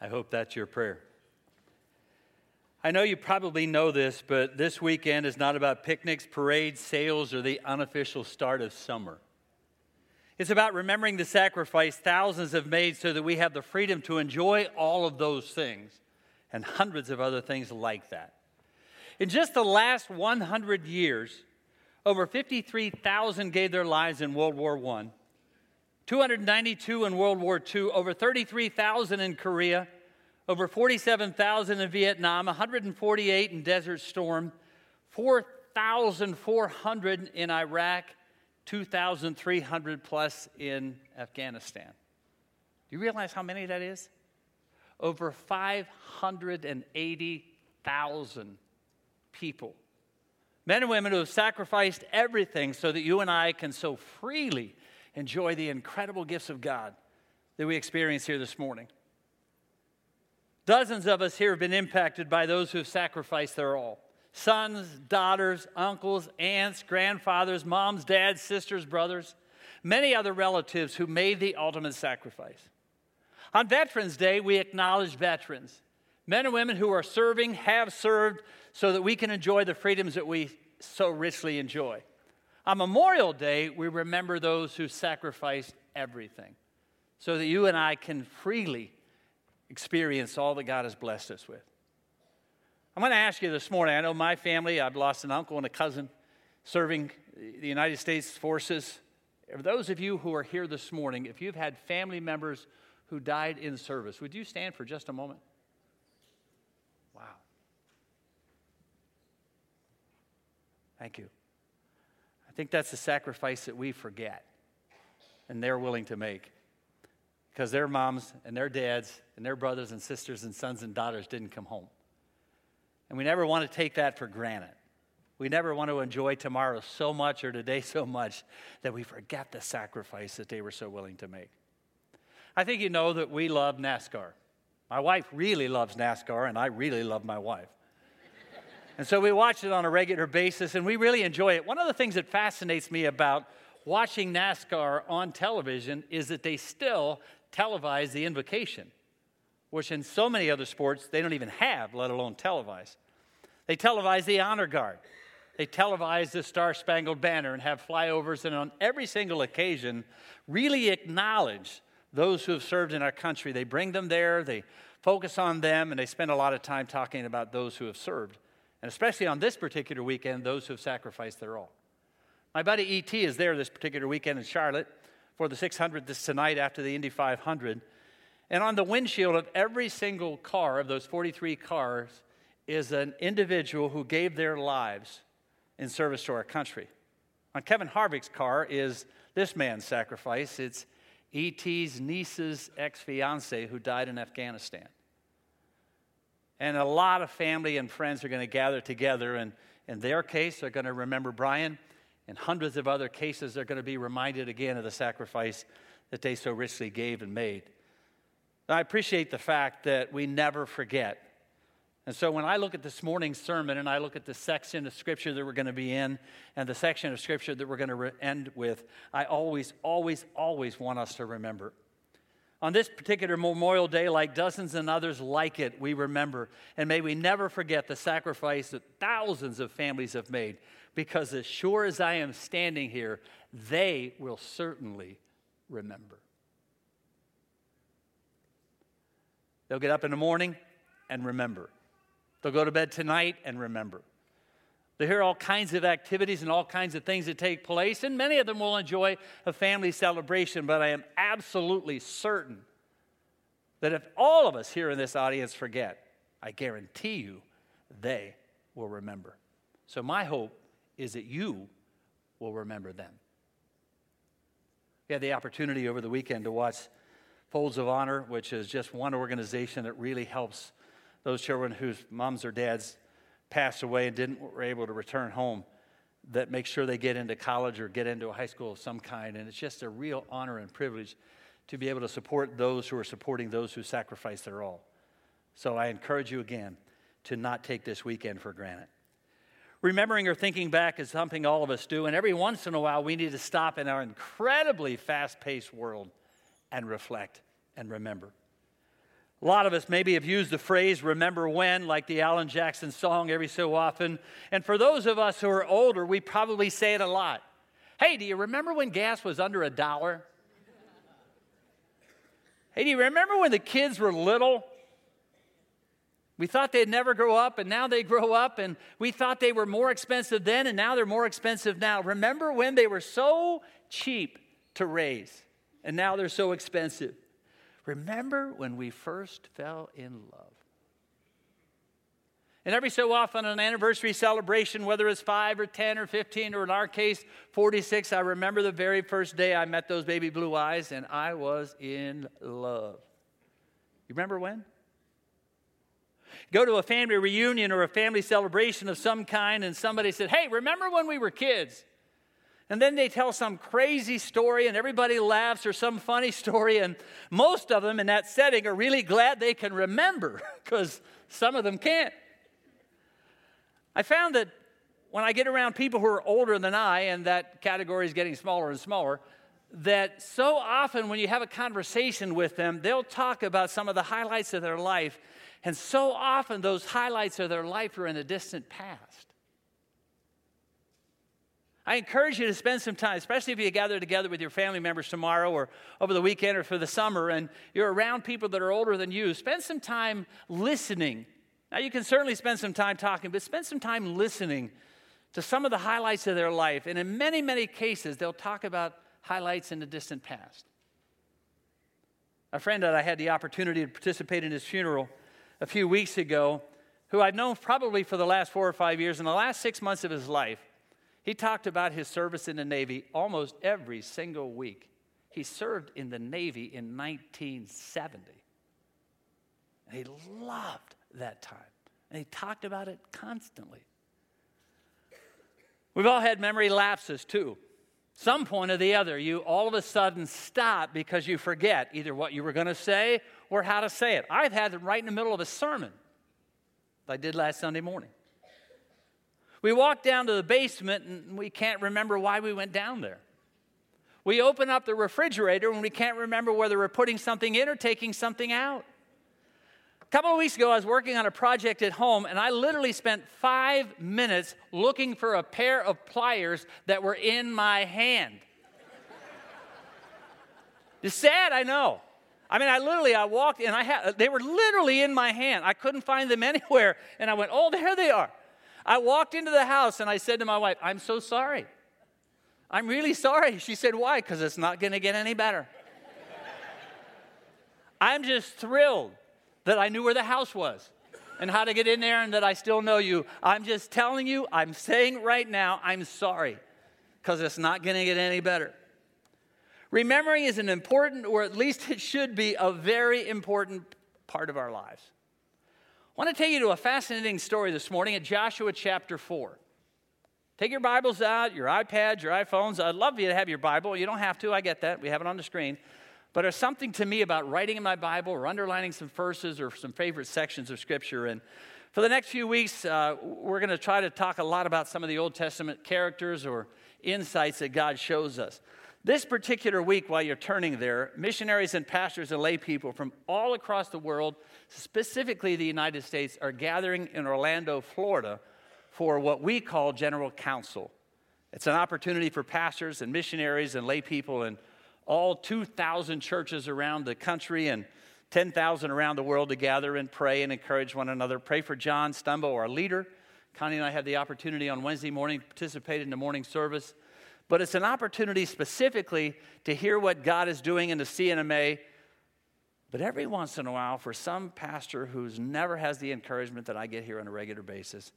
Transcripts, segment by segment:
I hope that's your prayer. I know you probably know this, but this weekend is not about picnics, parades, sales, or the unofficial start of summer. It's about remembering the sacrifice thousands have made so that we have the freedom to enjoy all of those things and hundreds of other things like that. In just the last 100 years, over 53,000 gave their lives in World War I, 292 in World War II, over 33,000 in Korea, over 47,000 in Vietnam, 148 in Desert Storm, 4,400 in Iraq, 2,300 plus in Afghanistan. Do you realize how many that is? Over 580,000 people. Men and women who have sacrificed everything so that you and I can so freely enjoy the incredible gifts of God that we experience here this morning. Dozens of us here have been impacted by those who have sacrificed their all sons, daughters, uncles, aunts, grandfathers, moms, dads, sisters, brothers, many other relatives who made the ultimate sacrifice. On Veterans Day, we acknowledge veterans, men and women who are serving, have served, so that we can enjoy the freedoms that we so richly enjoy. On Memorial Day, we remember those who sacrificed everything so that you and I can freely experience all that God has blessed us with. I'm going to ask you this morning I know my family, I've lost an uncle and a cousin serving the United States forces. For those of you who are here this morning, if you've had family members who died in service, would you stand for just a moment? Wow. Thank you. I think that's a sacrifice that we forget and they're willing to make because their moms and their dads and their brothers and sisters and sons and daughters didn't come home. And we never want to take that for granted. We never want to enjoy tomorrow so much or today so much that we forget the sacrifice that they were so willing to make. I think you know that we love NASCAR. My wife really loves NASCAR, and I really love my wife. And so we watch it on a regular basis, and we really enjoy it. One of the things that fascinates me about watching NASCAR on television is that they still televise the invocation, which in so many other sports they don't even have, let alone televise. They televise the honor guard. They televise the Star Spangled Banner and have flyovers, and on every single occasion, really acknowledge those who have served in our country. They bring them there, they focus on them, and they spend a lot of time talking about those who have served. And especially on this particular weekend, those who have sacrificed their all. My buddy E.T. is there this particular weekend in Charlotte for the 600 this tonight after the Indy 500. And on the windshield of every single car of those 43 cars is an individual who gave their lives in service to our country. On Kevin Harvick's car is this man's sacrifice. It's E.T.'s niece's ex fiance who died in Afghanistan. And a lot of family and friends are going to gather together, and in their case, they're going to remember Brian in hundreds of other cases, they're going to be reminded again of the sacrifice that they so richly gave and made. I appreciate the fact that we never forget. And so when I look at this morning's sermon and I look at the section of scripture that we're going to be in and the section of scripture that we're going to re- end with, I always, always, always want us to remember. On this particular Memorial Day, like dozens and others like it, we remember. And may we never forget the sacrifice that thousands of families have made because as sure as I am standing here, they will certainly remember. They'll get up in the morning and remember. They'll go to bed tonight and remember. They'll hear all kinds of activities and all kinds of things that take place, and many of them will enjoy a family celebration, but I am absolutely certain that if all of us here in this audience forget, I guarantee you they will remember. So, my hope is that you will remember them. We had the opportunity over the weekend to watch Folds of Honor, which is just one organization that really helps those children whose moms or dads passed away and didn't were able to return home that make sure they get into college or get into a high school of some kind. And it's just a real honor and privilege to be able to support those who are supporting those who sacrifice their all. So i encourage you again to not take this weekend for granted. Remembering or thinking back is something all of us do, and every once in a while we need to stop in our incredibly fast paced world and reflect and remember. A lot of us maybe have used the phrase remember when, like the Alan Jackson song, every so often. And for those of us who are older, we probably say it a lot. Hey, do you remember when gas was under a dollar? Hey, do you remember when the kids were little? We thought they'd never grow up, and now they grow up, and we thought they were more expensive then, and now they're more expensive now. Remember when they were so cheap to raise, and now they're so expensive? Remember when we first fell in love? And every so often, an anniversary celebration, whether it's five or 10 or 15, or in our case, 46, I remember the very first day I met those baby blue eyes and I was in love. You remember when? Go to a family reunion or a family celebration of some kind, and somebody said, Hey, remember when we were kids? And then they tell some crazy story, and everybody laughs, or some funny story, and most of them in that setting are really glad they can remember because some of them can't. I found that when I get around people who are older than I, and that category is getting smaller and smaller, that so often when you have a conversation with them, they'll talk about some of the highlights of their life. And so often those highlights of their life are in the distant past. I encourage you to spend some time, especially if you gather together with your family members tomorrow or over the weekend or for the summer, and you're around people that are older than you. Spend some time listening. Now, you can certainly spend some time talking, but spend some time listening to some of the highlights of their life. And in many, many cases, they'll talk about highlights in the distant past. A friend that I had the opportunity to participate in his funeral a few weeks ago, who I've known probably for the last four or five years, in the last six months of his life, he talked about his service in the Navy almost every single week. He served in the Navy in 1970. And he loved that time. And he talked about it constantly. We've all had memory lapses too. Some point or the other, you all of a sudden stop because you forget either what you were going to say or how to say it. I've had it right in the middle of a sermon I did last Sunday morning. We walk down to the basement and we can't remember why we went down there. We open up the refrigerator and we can't remember whether we're putting something in or taking something out. A couple of weeks ago, I was working on a project at home and I literally spent five minutes looking for a pair of pliers that were in my hand. it's sad, I know. I mean, I literally, I walked and I had, they were literally in my hand. I couldn't find them anywhere. And I went, oh, there they are. I walked into the house and I said to my wife, I'm so sorry. I'm really sorry. She said, Why? Because it's not going to get any better. I'm just thrilled that I knew where the house was and how to get in there and that I still know you. I'm just telling you, I'm saying right now, I'm sorry because it's not going to get any better. Remembering is an important, or at least it should be, a very important part of our lives. I want to take you to a fascinating story this morning at Joshua chapter 4. Take your Bibles out, your iPads, your iPhones. I'd love you to have your Bible. You don't have to, I get that. We have it on the screen. But there's something to me about writing in my Bible or underlining some verses or some favorite sections of Scripture. And for the next few weeks, uh, we're going to try to talk a lot about some of the Old Testament characters or insights that God shows us. This particular week, while you're turning there, missionaries and pastors and lay people from all across the world, specifically the United States, are gathering in Orlando, Florida, for what we call General Council. It's an opportunity for pastors and missionaries and lay people and all 2,000 churches around the country and 10,000 around the world to gather and pray and encourage one another. Pray for John Stumbo, our leader. Connie and I had the opportunity on Wednesday morning to participate in the morning service but it's an opportunity specifically to hear what God is doing in the C&MA. But every once in a while, for some pastor who's never has the encouragement that I get here on a regular basis,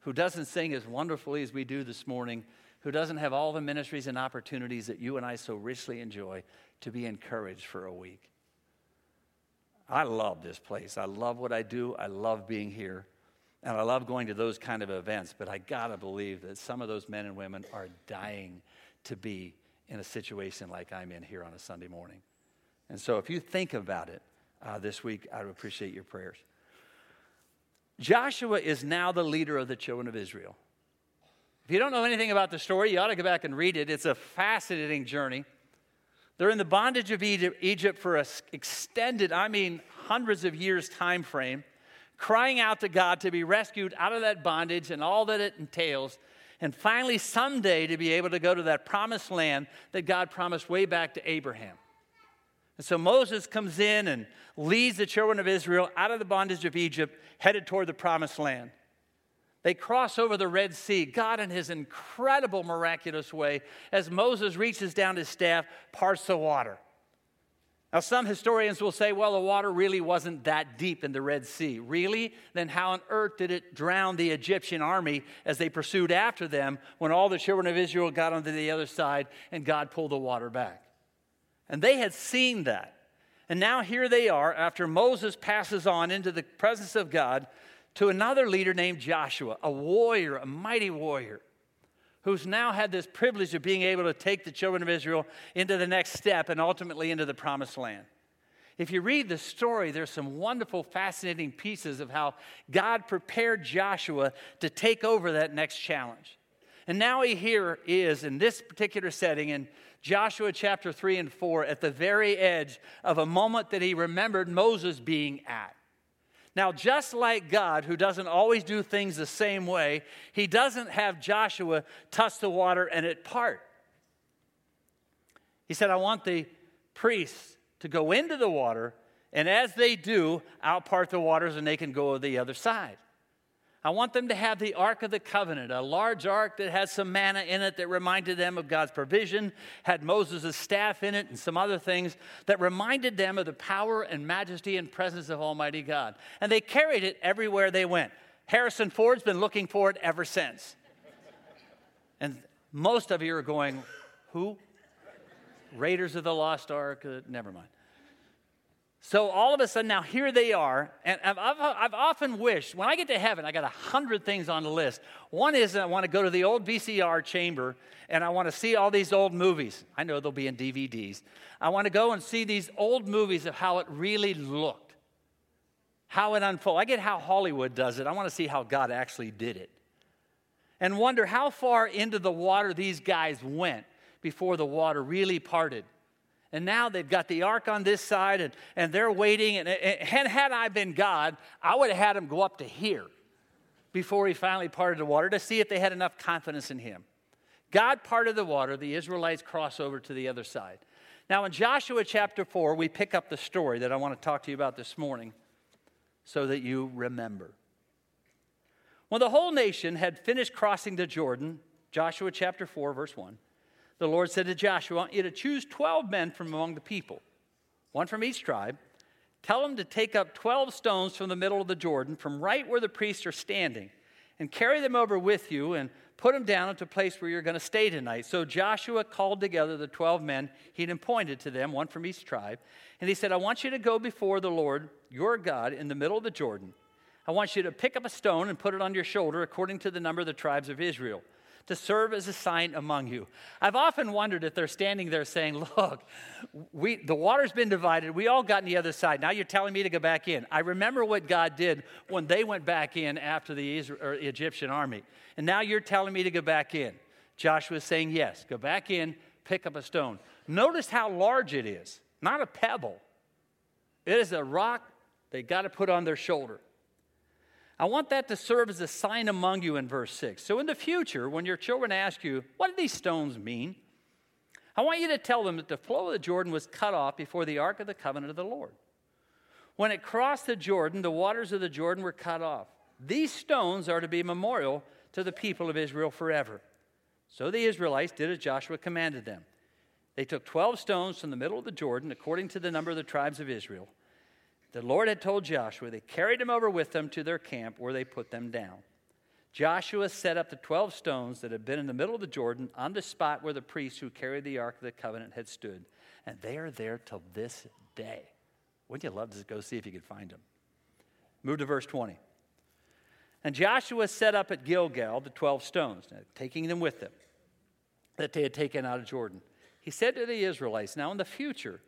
who doesn't sing as wonderfully as we do this morning, who doesn't have all the ministries and opportunities that you and I so richly enjoy, to be encouraged for a week. I love this place. I love what I do. I love being here. And I love going to those kind of events, but I gotta believe that some of those men and women are dying to be in a situation like I'm in here on a Sunday morning. And so if you think about it uh, this week, I would appreciate your prayers. Joshua is now the leader of the children of Israel. If you don't know anything about the story, you ought to go back and read it. It's a fascinating journey. They're in the bondage of Egypt for an extended, I mean, hundreds of years time frame, crying out to God to be rescued out of that bondage and all that it entails, and finally someday to be able to go to that promised land that God promised way back to Abraham. And so Moses comes in and leads the children of Israel out of the bondage of Egypt, headed toward the promised land. They cross over the Red Sea. God, in his incredible, miraculous way, as Moses reaches down his staff, parts the water. Now, some historians will say, well, the water really wasn't that deep in the Red Sea. Really? Then how on earth did it drown the Egyptian army as they pursued after them when all the children of Israel got onto the other side and God pulled the water back? And they had seen that. And now here they are after Moses passes on into the presence of God to another leader named Joshua, a warrior, a mighty warrior, who's now had this privilege of being able to take the children of Israel into the next step and ultimately into the promised land. If you read the story, there's some wonderful, fascinating pieces of how God prepared Joshua to take over that next challenge. And now he here is in this particular setting in Joshua chapter 3 and 4 at the very edge of a moment that he remembered Moses being at. Now, just like God, who doesn't always do things the same way, he doesn't have Joshua touch the water and it part. He said, I want the priests to go into the water, and as they do, I'll part the waters and they can go the other side. I want them to have the Ark of the Covenant, a large ark that has some manna in it that reminded them of God's provision, had Moses' staff in it, and some other things that reminded them of the power and majesty and presence of Almighty God. And they carried it everywhere they went. Harrison Ford's been looking for it ever since. And most of you are going, Who? Raiders of the Lost Ark? Uh, never mind. So all of a sudden, now here they are. And I've, I've, often wished, when I get to heaven, I got a hundred things on the list. One is I want to go to the old VCR chamber and I want to see all these old movies. I know they'll be in DVDs. I want to go and see these old movies of how it really looked, how it unfolded. I get how Hollywood does it. I want to see how God actually did it. And wonder how far into the water these guys went before the water really parted. And now they've got the ark on this side and, and they're waiting. And, and had I been God, I would have had them go up to here before he finally parted the water to see if they had enough confidence in him. God parted the water, the Israelites cross over to the other side. Now, in Joshua chapter 4, we pick up the story that I want to talk to you about this morning so that you remember. When the whole nation had finished crossing the Jordan, Joshua chapter 4, verse 1, the Lord said to Joshua, I want you to choose 12 men from among the people, one from each tribe. Tell them to take up 12 stones from the middle of the Jordan, from right where the priests are standing, and carry them over with you and put them down at a place where you're going to stay tonight. So Joshua called together the 12 men he'd appointed to them, one from each tribe. And he said, I want you to go before the Lord your God in the middle of the Jordan. I want you to pick up a stone and put it on your shoulder according to the number of the tribes of Israel to serve as a sign among you. I've often wondered if they're standing there saying, Look, we, the water's been divided. We all got on the other side. Now you're telling me to go back in. I remember what God did when they went back in after the Egyptian army. And now you're telling me to go back in. Joshua is saying, Yes, go back in, pick up a stone. Notice how large it is, not a pebble. It is a rock they got to put on their shoulder. I want that to serve as a sign among you in verse 6. So in the future, when your children ask you, What do these stones mean? I want you to tell them that the flow of the Jordan was cut off before the Ark of the Covenant of the Lord. When it crossed the Jordan, the waters of the Jordan were cut off. These stones are to be a memorial to the people of Israel forever. So the Israelites did as Joshua commanded them. They took 12 stones from the middle of the Jordan, according to the number of the tribes of Israel the Lord had told Joshua, they carried him over with them to their camp where they put them down. Joshua set up the 12 stones that had been in the middle of the Jordan on the spot where the priests who carried the Ark of the Covenant had stood. And they are there till this day. Wouldn't you love to go see if you could find them? Move to verse 20. And Joshua set up at Gilgal the 12 stones, taking them with them that they had taken out of Jordan. He said to the Israelites, Now in the future,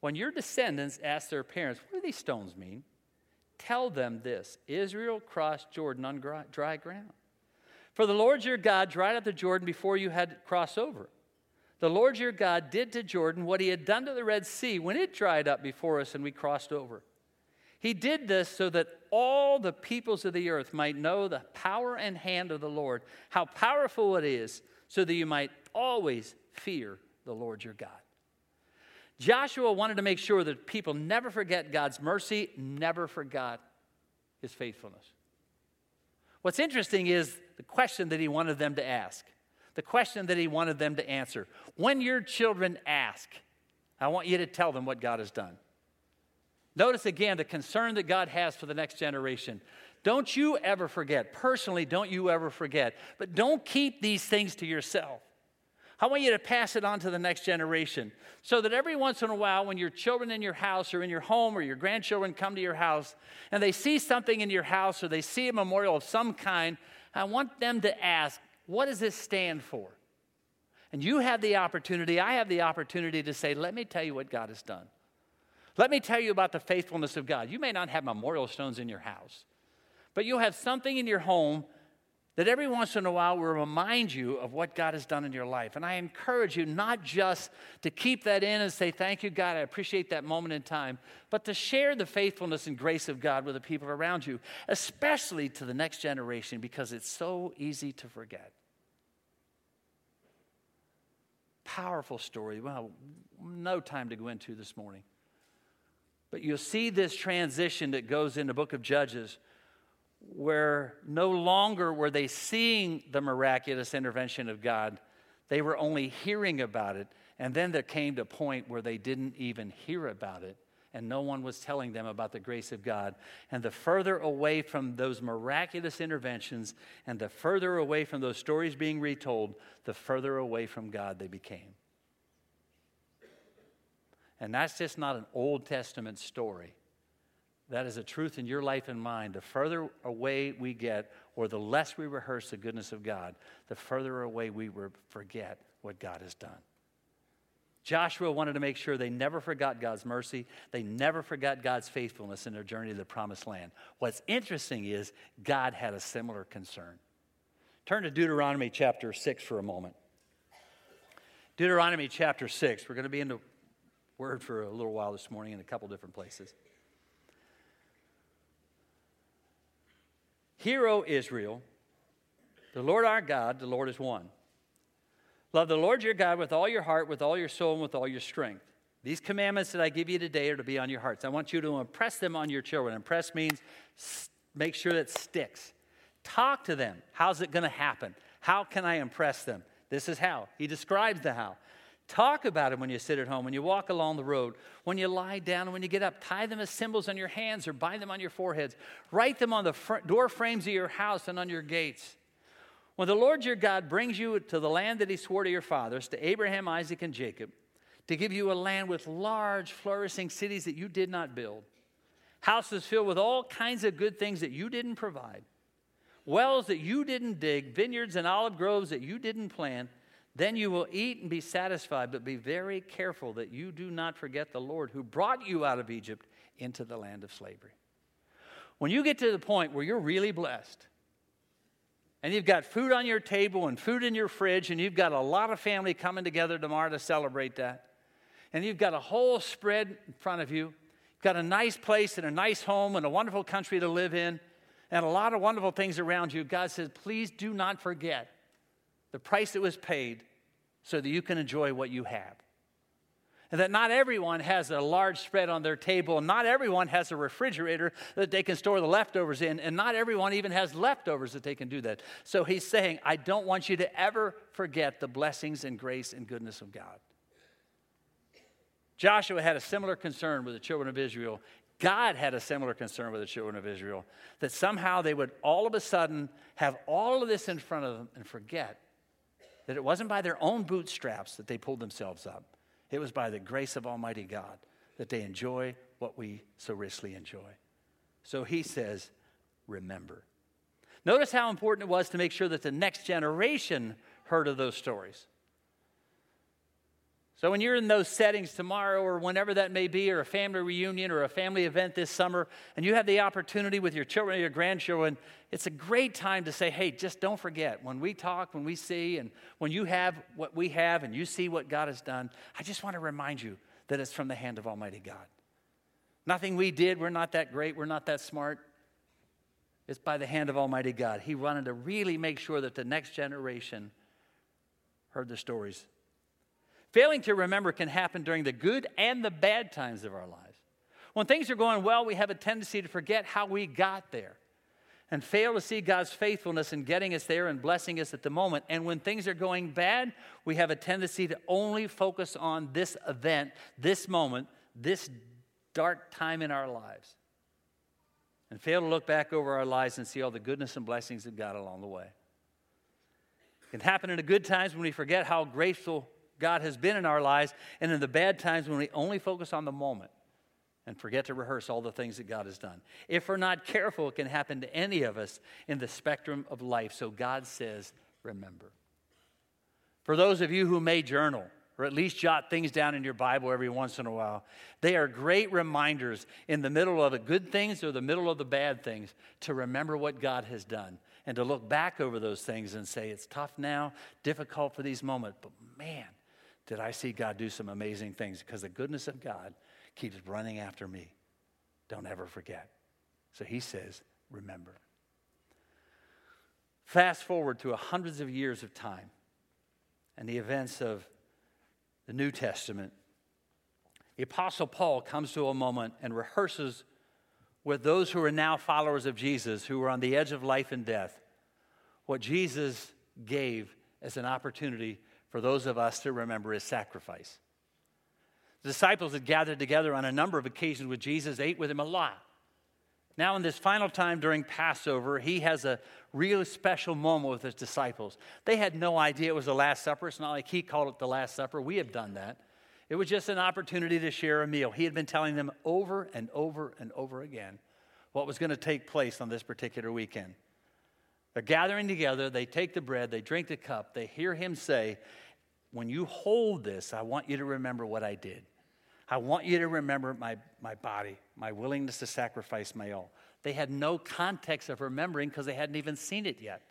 when your descendants ask their parents, What do these stones mean? Tell them this Israel crossed Jordan on dry ground. For the Lord your God dried up the Jordan before you had crossed over. the Lord your God did to Jordan what he had done to the Red Sea when it dried up before us and we crossed over. He did this so that all the peoples of the earth might know the power and hand of the Lord, how powerful it is, so that you might always fear the Lord your God. Joshua wanted to make sure that people never forget God's mercy, never forgot his faithfulness. What's interesting is the question that he wanted them to ask, the question that he wanted them to answer. When your children ask, I want you to tell them what God has done. Notice again the concern that God has for the next generation. Don't you ever forget, personally, don't you ever forget, but don't keep these things to yourself. I want you to pass it on to the next generation so that every once in a while, when your children in your house or in your home or your grandchildren come to your house and they see something in your house or they see a memorial of some kind, I want them to ask, What does this stand for? And you have the opportunity, I have the opportunity to say, Let me tell you what God has done. Let me tell you about the faithfulness of God. You may not have memorial stones in your house, but you'll have something in your home that every once in a while will remind you of what God has done in your life. And I encourage you not just to keep that in and say, Thank you, God, I appreciate that moment in time, but to share the faithfulness and grace of God with the people around you, especially to the next generation, because it's so easy to forget. Powerful story. Well, no time to go into this morning. But you'll see this transition that goes in the book of Judges where no longer were they seeing the miraculous intervention of God, they were only hearing about it. And then there came to a point where they didn't even hear about it, and no one was telling them about the grace of God. And the further away from those miraculous interventions and the further away from those stories being retold, the further away from God they became. And that's just not an Old Testament story. That is a truth in your life and mine. The further away we get, or the less we rehearse the goodness of God, the further away we forget what God has done. Joshua wanted to make sure they never forgot God's mercy. They never forgot God's faithfulness in their journey to the promised land. What's interesting is God had a similar concern. Turn to Deuteronomy chapter 6 for a moment. Deuteronomy chapter 6. We're going to be in the word for a little while this morning in a couple different places. Hear, O Israel, the Lord our God, the Lord is one. Love the Lord your God with all your heart, with all your soul, and with all your strength. These commandments that I give you today are to be on your hearts. I want you to impress them on your children. Impress means make sure that sticks. Talk to them. How's it going to happen? How can I impress them? This is how. He describes the how. Talk about them when you sit at home, when you walk along the road, when you lie down, when you get up. Tie them as symbols on your hands or bind them on your foreheads. Write them on the fr- door frames of your house and on your gates. When the Lord your God brings you to the land that he swore to your fathers, to Abraham, Isaac, and Jacob, to give you a land with large, flourishing cities that you did not build, houses filled with all kinds of good things that you didn't provide, wells that you didn't dig, vineyards and olive groves that you didn't plant, then you will eat and be satisfied, but be very careful that you do not forget the Lord who brought you out of Egypt into the land of slavery. When you get to the point where you're really blessed, and you've got food on your table and food in your fridge, and you've got a lot of family coming together tomorrow to celebrate that, and you've got a whole spread in front of you, you've got a nice place and a nice home and a wonderful country to live in, and a lot of wonderful things around you, God says, please do not forget the price that was paid so that you can enjoy what you have. And that not everyone has a large spread on their table, and not everyone has a refrigerator that they can store the leftovers in, and not everyone even has leftovers that they can do that. So he's saying, I don't want you to ever forget the blessings and grace and goodness of God. Joshua had a similar concern with the children of Israel. God had a similar concern with the children of Israel that somehow they would all of a sudden have all of this in front of them and forget that it wasn't by their own bootstraps that they pulled themselves up, it was by the grace of Almighty God that they enjoy what we so richly enjoy. So he says, Remember. Notice how important it was to make sure that the next generation heard of those stories. So, when you're in those settings tomorrow or whenever that may be, or a family reunion or a family event this summer, and you have the opportunity with your children or your grandchildren, it's a great time to say, hey, just don't forget when we talk, when we see, and when you have what we have and you see what God has done, I just want to remind you that it's from the hand of Almighty God. Nothing we did, we're not that great, we're not that smart. It's by the hand of Almighty God. He wanted to really make sure that the next generation heard the stories Failing to remember can happen during the good and the bad times of our lives. When things are going well, we have a tendency to forget how we got there and fail to see God's faithfulness in getting us there and blessing us at the moment. And when things are going bad, we have a tendency to only focus on this event, this moment, this dark time in our lives, and fail to look back over our lives and see all the goodness and blessings of God along the way. It can happen in the good times when we forget how grateful God has been in our lives, and in the bad times when we only focus on the moment and forget to rehearse all the things that God has done. If we're not careful, it can happen to any of us in the spectrum of life. So God says, remember. For those of you who may journal, or at least jot things down in your Bible every once in a while. They are great reminders in the middle of the good things or the middle of the bad things to remember what God has done and to look back over those things and say, it's tough now, difficult for these moments, but man, did I see God do some amazing things because the goodness of God keeps running after me. Don't ever forget. So he says, remember. Fast forward to hundreds of years of time and the events of the New Testament. The Apostle Paul comes to a moment and rehearses with those who are now followers of Jesus, who are on the edge of life and death, what Jesus gave as an opportunity for those of us to remember his sacrifice. The disciples had gathered together on a number of occasions with Jesus, ate with him a lot. Now, in this final time during Passover, he has a real special moment with his disciples. They had no idea it was the Last Supper. It's not like he called it the Last Supper. We have done that. It was just an opportunity to share a meal. He had been telling them over and over and over again what was going to take place on this particular weekend. They're gathering together, they take the bread, they drink the cup, they hear him say, When you hold this, I want you to remember what I did. I want you to remember my, my body, my willingness to sacrifice my all. They had no context of remembering because they hadn't even seen it yet.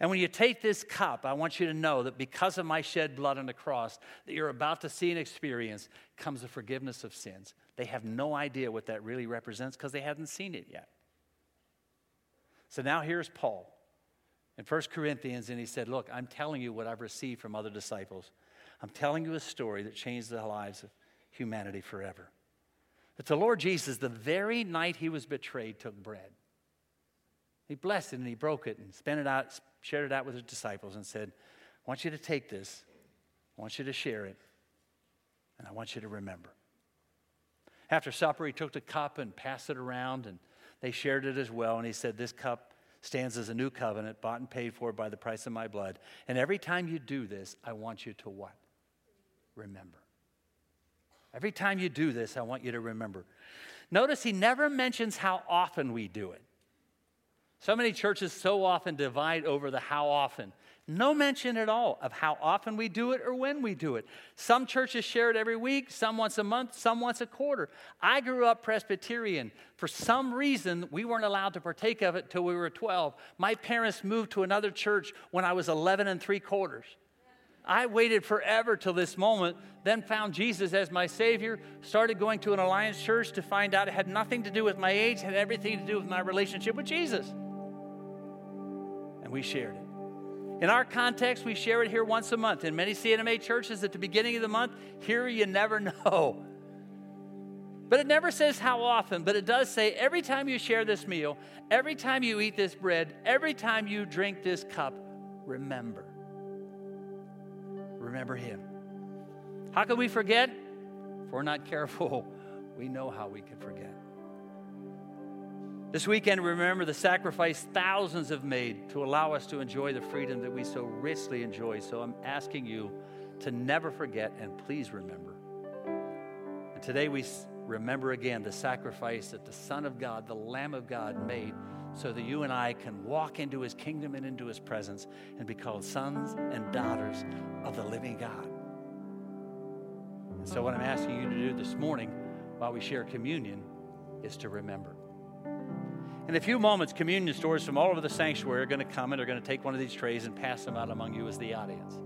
And when you take this cup, I want you to know that because of my shed blood on the cross, that you're about to see and experience comes the forgiveness of sins. They have no idea what that really represents because they hadn't seen it yet. So now here's Paul in 1 Corinthians, and he said, Look, I'm telling you what I've received from other disciples. I'm telling you a story that changed the lives of humanity forever. That the Lord Jesus, the very night he was betrayed, took bread. He blessed it and he broke it and spent it out, shared it out with his disciples and said, I want you to take this, I want you to share it, and I want you to remember. After supper, he took the cup and passed it around and they shared it as well. And he said, This cup stands as a new covenant, bought and paid for by the price of my blood. And every time you do this, I want you to what? Remember. Every time you do this, I want you to remember. Notice he never mentions how often we do it. So many churches so often divide over the how often. No mention at all of how often we do it or when we do it. Some churches share it every week, some once a month, some once a quarter. I grew up Presbyterian. For some reason, we weren't allowed to partake of it till we were 12. My parents moved to another church when I was 11 and three quarters. I waited forever till this moment, then found Jesus as my Savior, started going to an Alliance church to find out it had nothing to do with my age, had everything to do with my relationship with Jesus. And we shared it. In our context, we share it here once a month. In many C&MA churches, at the beginning of the month, here you never know. But it never says how often, but it does say every time you share this meal, every time you eat this bread, every time you drink this cup, remember. Remember Him. How can we forget? If we're not careful, we know how we can forget. This weekend, remember the sacrifice thousands have made to allow us to enjoy the freedom that we so richly enjoy. So I'm asking you to never forget and please remember. And today we remember again the sacrifice that the Son of God, the Lamb of God, made so that you and I can walk into his kingdom and into his presence and be called sons and daughters of the living God. And so, what I'm asking you to do this morning while we share communion is to remember. In a few moments, communion stores from all over the sanctuary are going to come and are going to take one of these trays and pass them out among you as the audience.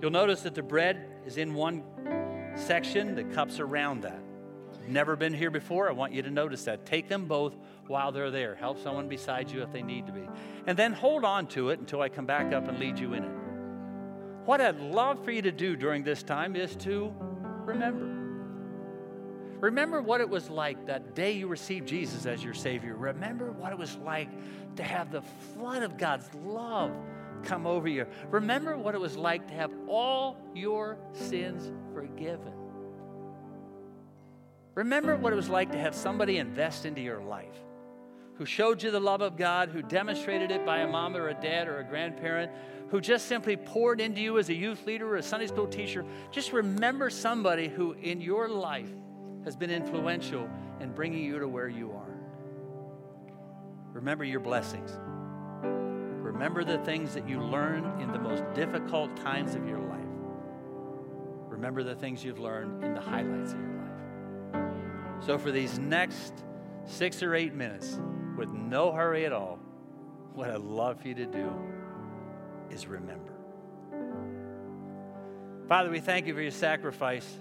You'll notice that the bread is in one section, the cups around that. Never been here before? I want you to notice that. Take them both while they're there. Help someone beside you if they need to be. And then hold on to it until I come back up and lead you in it. What I'd love for you to do during this time is to remember. Remember what it was like that day you received Jesus as your Savior. Remember what it was like to have the flood of God's love come over you. Remember what it was like to have all your sins forgiven. Remember what it was like to have somebody invest into your life who showed you the love of God, who demonstrated it by a mom or a dad or a grandparent, who just simply poured into you as a youth leader or a Sunday school teacher. Just remember somebody who in your life has been influential in bringing you to where you are. Remember your blessings. Remember the things that you learned in the most difficult times of your life. Remember the things you've learned in the highlights of your life. So, for these next six or eight minutes, with no hurry at all, what I'd love for you to do is remember. Father, we thank you for your sacrifice.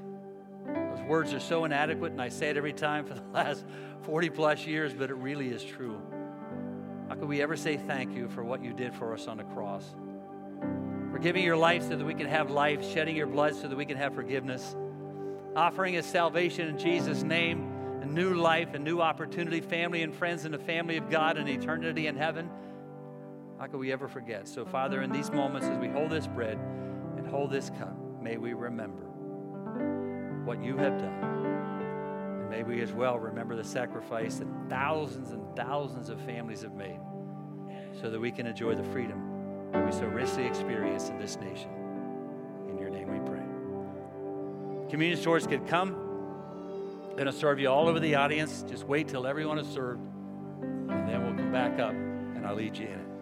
Those words are so inadequate, and I say it every time for the last 40 plus years, but it really is true. How could we ever say thank you for what you did for us on the cross? For giving your life so that we can have life, shedding your blood so that we can have forgiveness, offering us salvation in Jesus' name, a new life, a new opportunity, family and friends in the family of God, and eternity in heaven. How could we ever forget? So, Father, in these moments as we hold this bread and hold this cup, may we remember what you have done. And may we as well remember the sacrifice that thousands and thousands of families have made so that we can enjoy the freedom that we so richly experience in this nation. In your name we pray. Communion stores could come. Going to serve you all over the audience. Just wait till everyone is served, and then we'll come back up and I'll lead you in it.